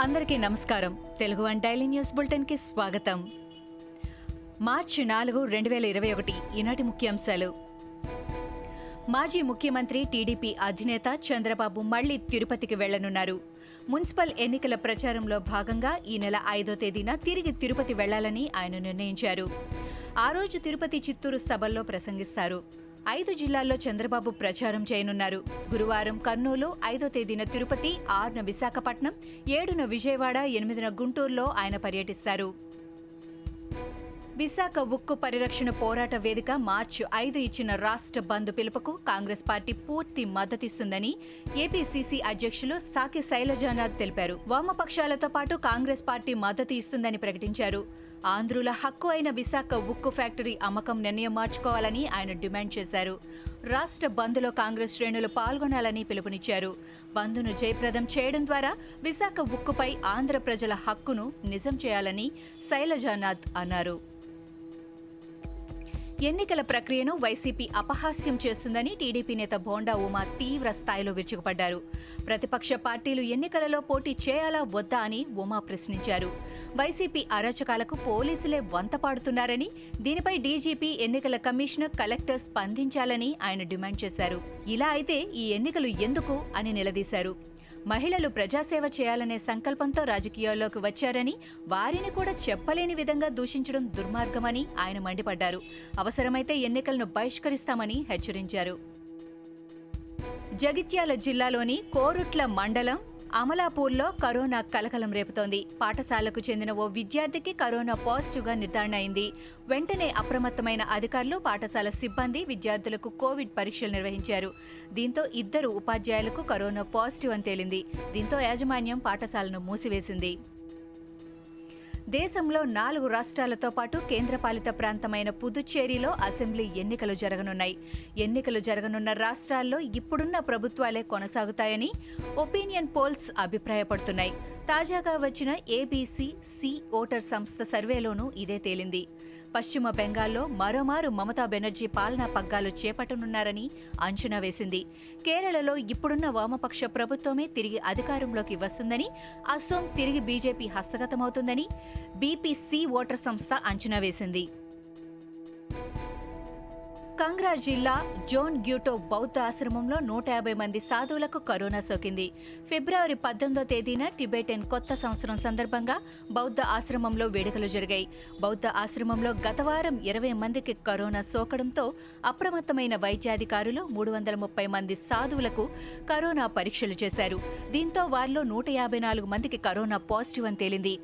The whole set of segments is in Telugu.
అందరికీ నమస్కారం. తెలుగు వన్ డైలీ న్యూస్ బులెటిన్కి స్వాగతం. మార్చి నాలుగు రెండు వేల ఇరవై ఒకటి ఈనాటి ముఖ్యాంశాలు. మాజీ ముఖ్యమంత్రి టీడీపీ అధినేత చంద్రబాబు మళ్ళీ తిరుపతికి వెళ్ళనున్నారు మున్సిపల్ ఎన్నికల ప్రచారంలో భాగంగా ఈ నెల ఐదో తేదీన తిరిగి తిరుపతి వెళ్ళాలని ఆయన నిర్ణయించారు. ఆ రోజు తిరుపతి చిత్తూరు సభల్లో ప్రసంగిస్తారు. ఐదు జిల్లాల్లో చంద్రబాబు ప్రచారం చేయనున్నారు. గురువారం కర్నూలు ఐదో తేదీన తిరుపతి ఆరున విశాఖపట్నం ఏడున విజయవాడ ఎనిమిదిన గుంటూరులో ఆయన పర్యటిస్తారు. విశాఖ ఉక్కు పరిరక్షణ పోరాట వేదిక మార్చి ఐదు ఇచ్చిన రాష్ట్ర బంద్ పిలుపుకు కాంగ్రెస్ పార్టీ పూర్తి మద్దతిస్తుందని ఏపీసీసీ అధ్యక్షులు సాకి శైలజానాథ్ తెలిపారు. వామపక్షాలతో పాటు కాంగ్రెస్ పార్టీ మద్దతు ఇస్తుందని ప్రకటించారు. ఆంధ్రుల హక్కు అయిన విశాఖ ఉక్కు ఫ్యాక్టరీ అమ్మకం నిర్ణయం మార్చుకోవాలని ఆయన డిమాండ్ చేశారు. రాష్ట్ర బంద్లో కాంగ్రెస్ శ్రేణులు పాల్గొనాలని పిలుపునిచ్చారు. బంద్ను జయప్రదం చేయడం ద్వారా విశాఖ ఉక్కుపై ఆంధ్ర ప్రజల హక్కును నిజం చేయాలని శైలజానాథ్ అన్నారు. ఎన్నికల ప్రక్రియను వైసీపీ అపహాస్యం చేస్తుందని టీడీపీ నేత బోండా ఉమా తీవ్ర స్థాయిలో విరుచుకుపడ్డారు. ప్రతిపక్ష పార్టీలు ఎన్నికలలో పోటీ చేయాలా వద్దా అని ఉమా ప్రశ్నించారు. వైసీపీ అరాచకాలకు పోలీసులే వంత పాడుతున్నారని దీనిపై డీజీపీ ఎన్నికల కమిషనర్ కలెక్టర్ స్పందించాలని ఆయన డిమాండ్ చేశారు. ఇలా అయితే ఈ ఎన్నికలు ఎందుకు అని నిలదీశారు. మహిళలు ప్రజాసేవ చేయాలనే సంకల్పంతో రాజకీయాల్లోకి వచ్చారని వారిని కూడా చెప్పలేని విధంగా దూషించడం దుర్మార్గమని ఆయన మండిపడ్డారు. అవసరమైతే ఎన్నికలను బహిష్కరిస్తామని హెచ్చరించారు. జగిత్యాల జిల్లాలోని కోరుట్ల మండలం అమలాపూర్లో కరోనా కలకలం రేపుతోంది. పాఠశాలకు చెందిన ఓ విద్యార్థికి కరోనా పాజిటివ్గా నిర్ధారణ అయింది. వెంటనే అప్రమత్తమైన అధికారులు పాఠశాల సిబ్బంది విద్యార్థులకు కోవిడ్ పరీక్షలు నిర్వహించారు. దీంతో ఇద్దరు ఉపాధ్యాయులకు కరోనా పాజిటివ్ అని తేలింది. దీంతో యాజమాన్యం పాఠశాలను మూసివేసింది. దేశంలో నాలుగు రాష్ట్రాలతో పాటు కేంద్రపాలిత ప్రాంతమైన పుదుచ్చేరిలో అసెంబ్లీ ఎన్నికలు జరగనున్నాయి. ఎన్నికలు జరగనున్న రాష్ట్రాల్లో ఇప్పుడున్న ప్రభుత్వాలే కొనసాగుతాయని ఒపీనియన్ పోల్స్ అభిప్రాయపడుతున్నాయి. తాజాగా వచ్చిన ఏబీసీ సి ఓటర్ సంస్థ సర్వేలోనూ ఇదే తేలింది. పశ్చిమ బెంగాల్లో మరోమారు మమతా బెనర్జీ పాలనా పగ్గాలు చేపట్టనున్నారని అంచనా వేసింది. కేరళలో ఇప్పుడున్న వామపక్ష ప్రభుత్వమే తిరిగి అధికారంలోకి వస్తుందని అసోం తిరిగి బీజేపీ హస్తగతమవుతుందని బీపీసీ ఓటర్ సంస్థ అంచనా వేసింది. కంగ్రా జిల్లా జోన్ గ్యూటో బౌద్ధ ఆశ్రమంలో నూట యాభై మంది సాధువులకు కరోనా సోకింది. ఫిబ్రవరి పద్దెనిమిదో తేదీన టిబెటన్ కొత్త సంవత్సరం సందర్భంగా బౌద్ధ ఆశ్రమంలో వేడుకలు జరిగాయి. బౌద్ధ ఆశ్రమంలో గత వారం ఇరవై మందికి కరోనా సోకడంతో అప్రమత్తమైన వైద్యాధికారులు మూడు వందల ముప్పై మంది సాధువులకు కరోనా పరీక్షలు చేశారు. దీంతో వారిలో నూట యాభై నాలుగు మందికి కరోనా పాజిటివ్ అని తేలింది.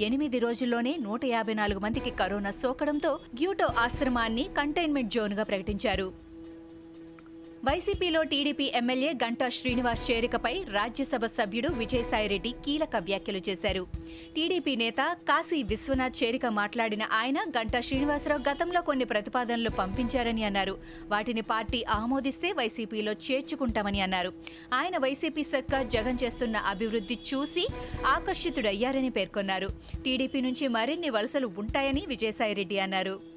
ఎనిమిది రోజుల్లోనే నూట యాభై నాలుగు మందికి కరోనా సోకడంతో గ్యూటో ఆశ్రమాన్ని కంటైన్మెంట్ జోన్గా ప్రకటించారు. వైసీపీలో టీడీపీ ఎమ్మెల్యే గంటా శ్రీనివాస్ చేరికపై రాజ్యసభ సభ్యుడు విజయసాయిరెడ్డి కీలక వ్యాఖ్యలు చేశారు. టీడీపీ నేత కాశీ విశ్వనాథ్ చేరిక మాట్లాడిన ఆయన గంటా శ్రీనివాసరావు గతంలో కొన్ని ప్రతిపాదనలు పంపించారని అన్నారు. వాటిని పార్టీ ఆమోదిస్తే వైసీపీలో చేర్చుకుంటామని అన్నారు. ఆయన వైసీపీ సర్కార్ జగన్ చేస్తున్న అభివృద్ధి చూసి ఆకర్షితుడయ్యారని పేర్కొన్నారు. టీడీపీ నుంచి మరిన్ని వలసలు ఉంటాయని విజయసాయిరెడ్డి అన్నారు.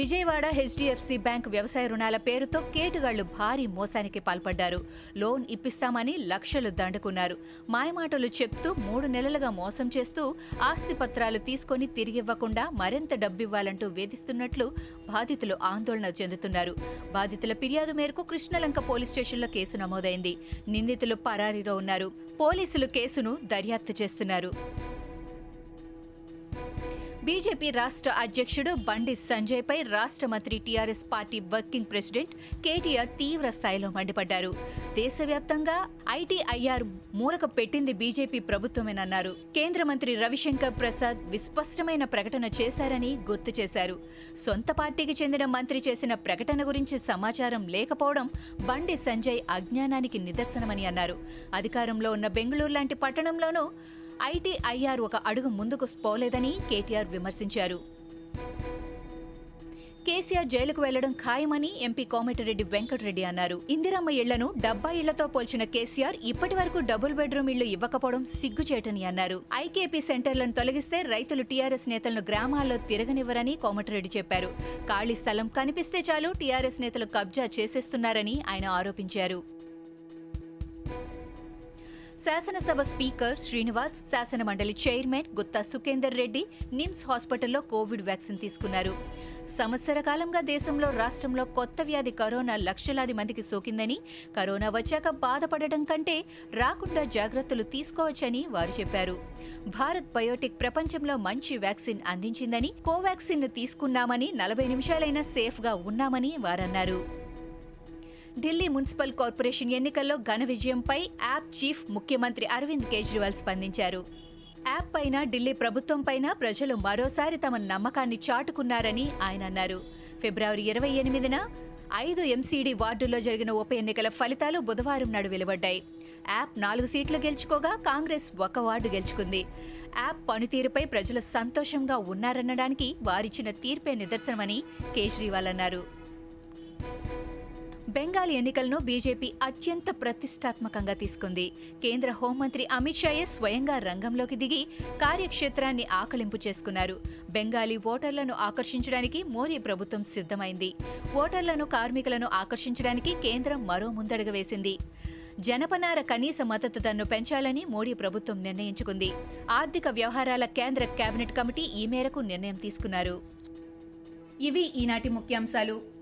విజయవాడ హెచ్డిఎఫ్సి బ్యాంక్ వ్యవసాయ రుణాల పేరుతో కేటుగాళ్ళు భారీ మోసానికి పాల్పడ్డారు. లోన్ ఇప్పిస్తామని లక్షలు దండుకున్నారు. మాయమాటలు చెప్తూ మూడు నెలలుగా మోసం చేస్తూ ఆస్తి పత్రాలు తీసుకొని తిరిగివ్వకుండా మరింత డబ్బివ్వాలంటూ వేధిస్తున్నట్లు బాధితులు ఆందోళన చెందుతున్నారు. బాధితుల ఫిర్యాదు మేరకు కృష్ణలంక పోలీస్ స్టేషన్లో కేసు నమోదైంది. నిందితులు పరారీలో ఉన్నారు. పోలీసులు కేసును దర్యాప్తు చేస్తున్నారు. బీజేపీ రాష్ట్ర అధ్యక్షుడు బండి సంజయ్పై రాష్ట్ర మంత్రి TRS party working president KTR తీవ్ర స్థాయిలో మండిపడ్డారు. దేశవ్యాప్తంగా ఐటీఐఆర్ మూలక పెట్టింది బీజేపీ ప్రభుత్వమేనన్నారు. కేంద్ర మంత్రి రవిశంకర్ ప్రసాద్ విస్పష్టమైన ప్రకటన చేశారని గుర్తు చేశారు. సొంత పార్టీకి చెందిన మంత్రి చేసిన ప్రకటన గురించి సమాచారం లేకపోవడం బండి సంజయ్ అజ్ఞానానికి నిదర్శనమని అన్నారు. అధికారంలో ఉన్న బెంగళూరు లాంటి పట్టణంలోనూ ఐటీఐఆర్ ఒక అడుగు ముందుకు పోలేదని కేటీఆర్ విమర్శించారు. కేసీఆర్ జైలుకు వెళ్ళడం ఖాయమని ఎంపీ కోమటిరెడ్డి వెంకటరెడ్డి అన్నారు. ఇందిరమ్మ ఇళ్ళను డబ్బా ఇళ్ళతో పోల్చిన కేసీఆర్ ఇప్పటి వరకు డబుల్ బెడ్రూమ్ ఇళ్ళు ఇవ్వకపోవడం సిగ్గుచేటని అన్నారు. ఐకేపీ సెంటర్లను తొలగిస్తే రైతులు టీఆర్ఎస్ నేతలను గ్రామాల్లో తిరగనివ్వరని కోమటిరెడ్డి చెప్పారు. ఖాళీ స్థలం కనిపిస్తే చాలు టీఆర్ఎస్ నేతలు కబ్జా చేసేస్తున్నారని ఆయన ఆరోపించారు. శాసనసభ స్పీకర్ శ్రీనివాస్ శాసన మండలి చైర్మన్ గుత్తా సుఖేందర్ రెడ్డి నిమ్స్ హాస్పిటల్లో కోవిడ్ వ్యాక్సిన్ తీసుకున్నారు. సంవత్సర కాలంగా దేశంలో రాష్ట్రంలో కొత్త వ్యాధి కరోనా లక్షలాది మందికి సోకిందని కరోనా వచ్చాక బాధపడటం కంటే రాకుండా జాగ్రత్తలు తీసుకోవచ్చని వారు చెప్పారు. భారత్ బయోటెక్ ప్రపంచంలో మంచి వ్యాక్సిన్ అందించిందని కోవాక్సిన్ తీసుకున్నామని నలభై నిమిషాలైనా సేఫ్గా ఉన్నామని వారన్నారు. ఢిల్లీ మున్సిపల్ కార్పొరేషన్ ఎన్నికల్లో ఘన విజయంపై యాప్ చీఫ్ ముఖ్యమంత్రి అరవింద్ కేజ్రీవాల్ స్పందించారు. యాప్ పైన ఢిల్లీ ప్రభుత్వం పైన ప్రజలు మరోసారి తమ నమ్మకాన్ని చాటుకున్నారని ఆయన అన్నారు. ఫిబ్రవరి ఇరవై ఎనిమిదిన ఐదు ఎంసీడీ వార్డుల్లో జరిగిన ఉప ఎన్నికల ఫలితాలు బుధవారం నాడు వెలువడ్డాయి. యాప్ నాలుగు సీట్లు గెలుచుకోగా కాంగ్రెస్ ఒక వార్డు గెలుచుకుంది. యాప్ పనితీరుపై ప్రజలు సంతోషంగా ఉన్నారనడానికి వారిచ్చిన తీర్పే నిదర్శనమని కేజ్రీవాల్ అన్నారు. బెంగాల్ ఎన్నికలను బీజేపీ అత్యంత ప్రతిష్టాత్మకంగా తీసుకుంది. కేంద్ర హోంమంత్రి అమిత్ షాయే స్వయంగా రంగంలోకి దిగి కార్యక్షేత్రాన్ని ఆకలింపు చేసుకున్నారు. బెంగాలీ ఓటర్లను ఆకర్షించడానికి మోడీ ప్రభుత్వం సిద్ధమైంది. ఓటర్లను కార్మికులను ఆకర్షించడానికి కేంద్రం మరో ముందడుగు వేసింది. జనపనార కనీస మద్దతు ధరను పెంచాలని మోడీ ప్రభుత్వం నిర్ణయించుకుంది. ఆర్థిక వ్యవహారాల కేంద్ర కేబినెట్ కమిటీ ఈ మేరకు నిర్ణయం తీసుకున్నారు. ఇవి ఈనాటి ముఖ్యాంశాలు.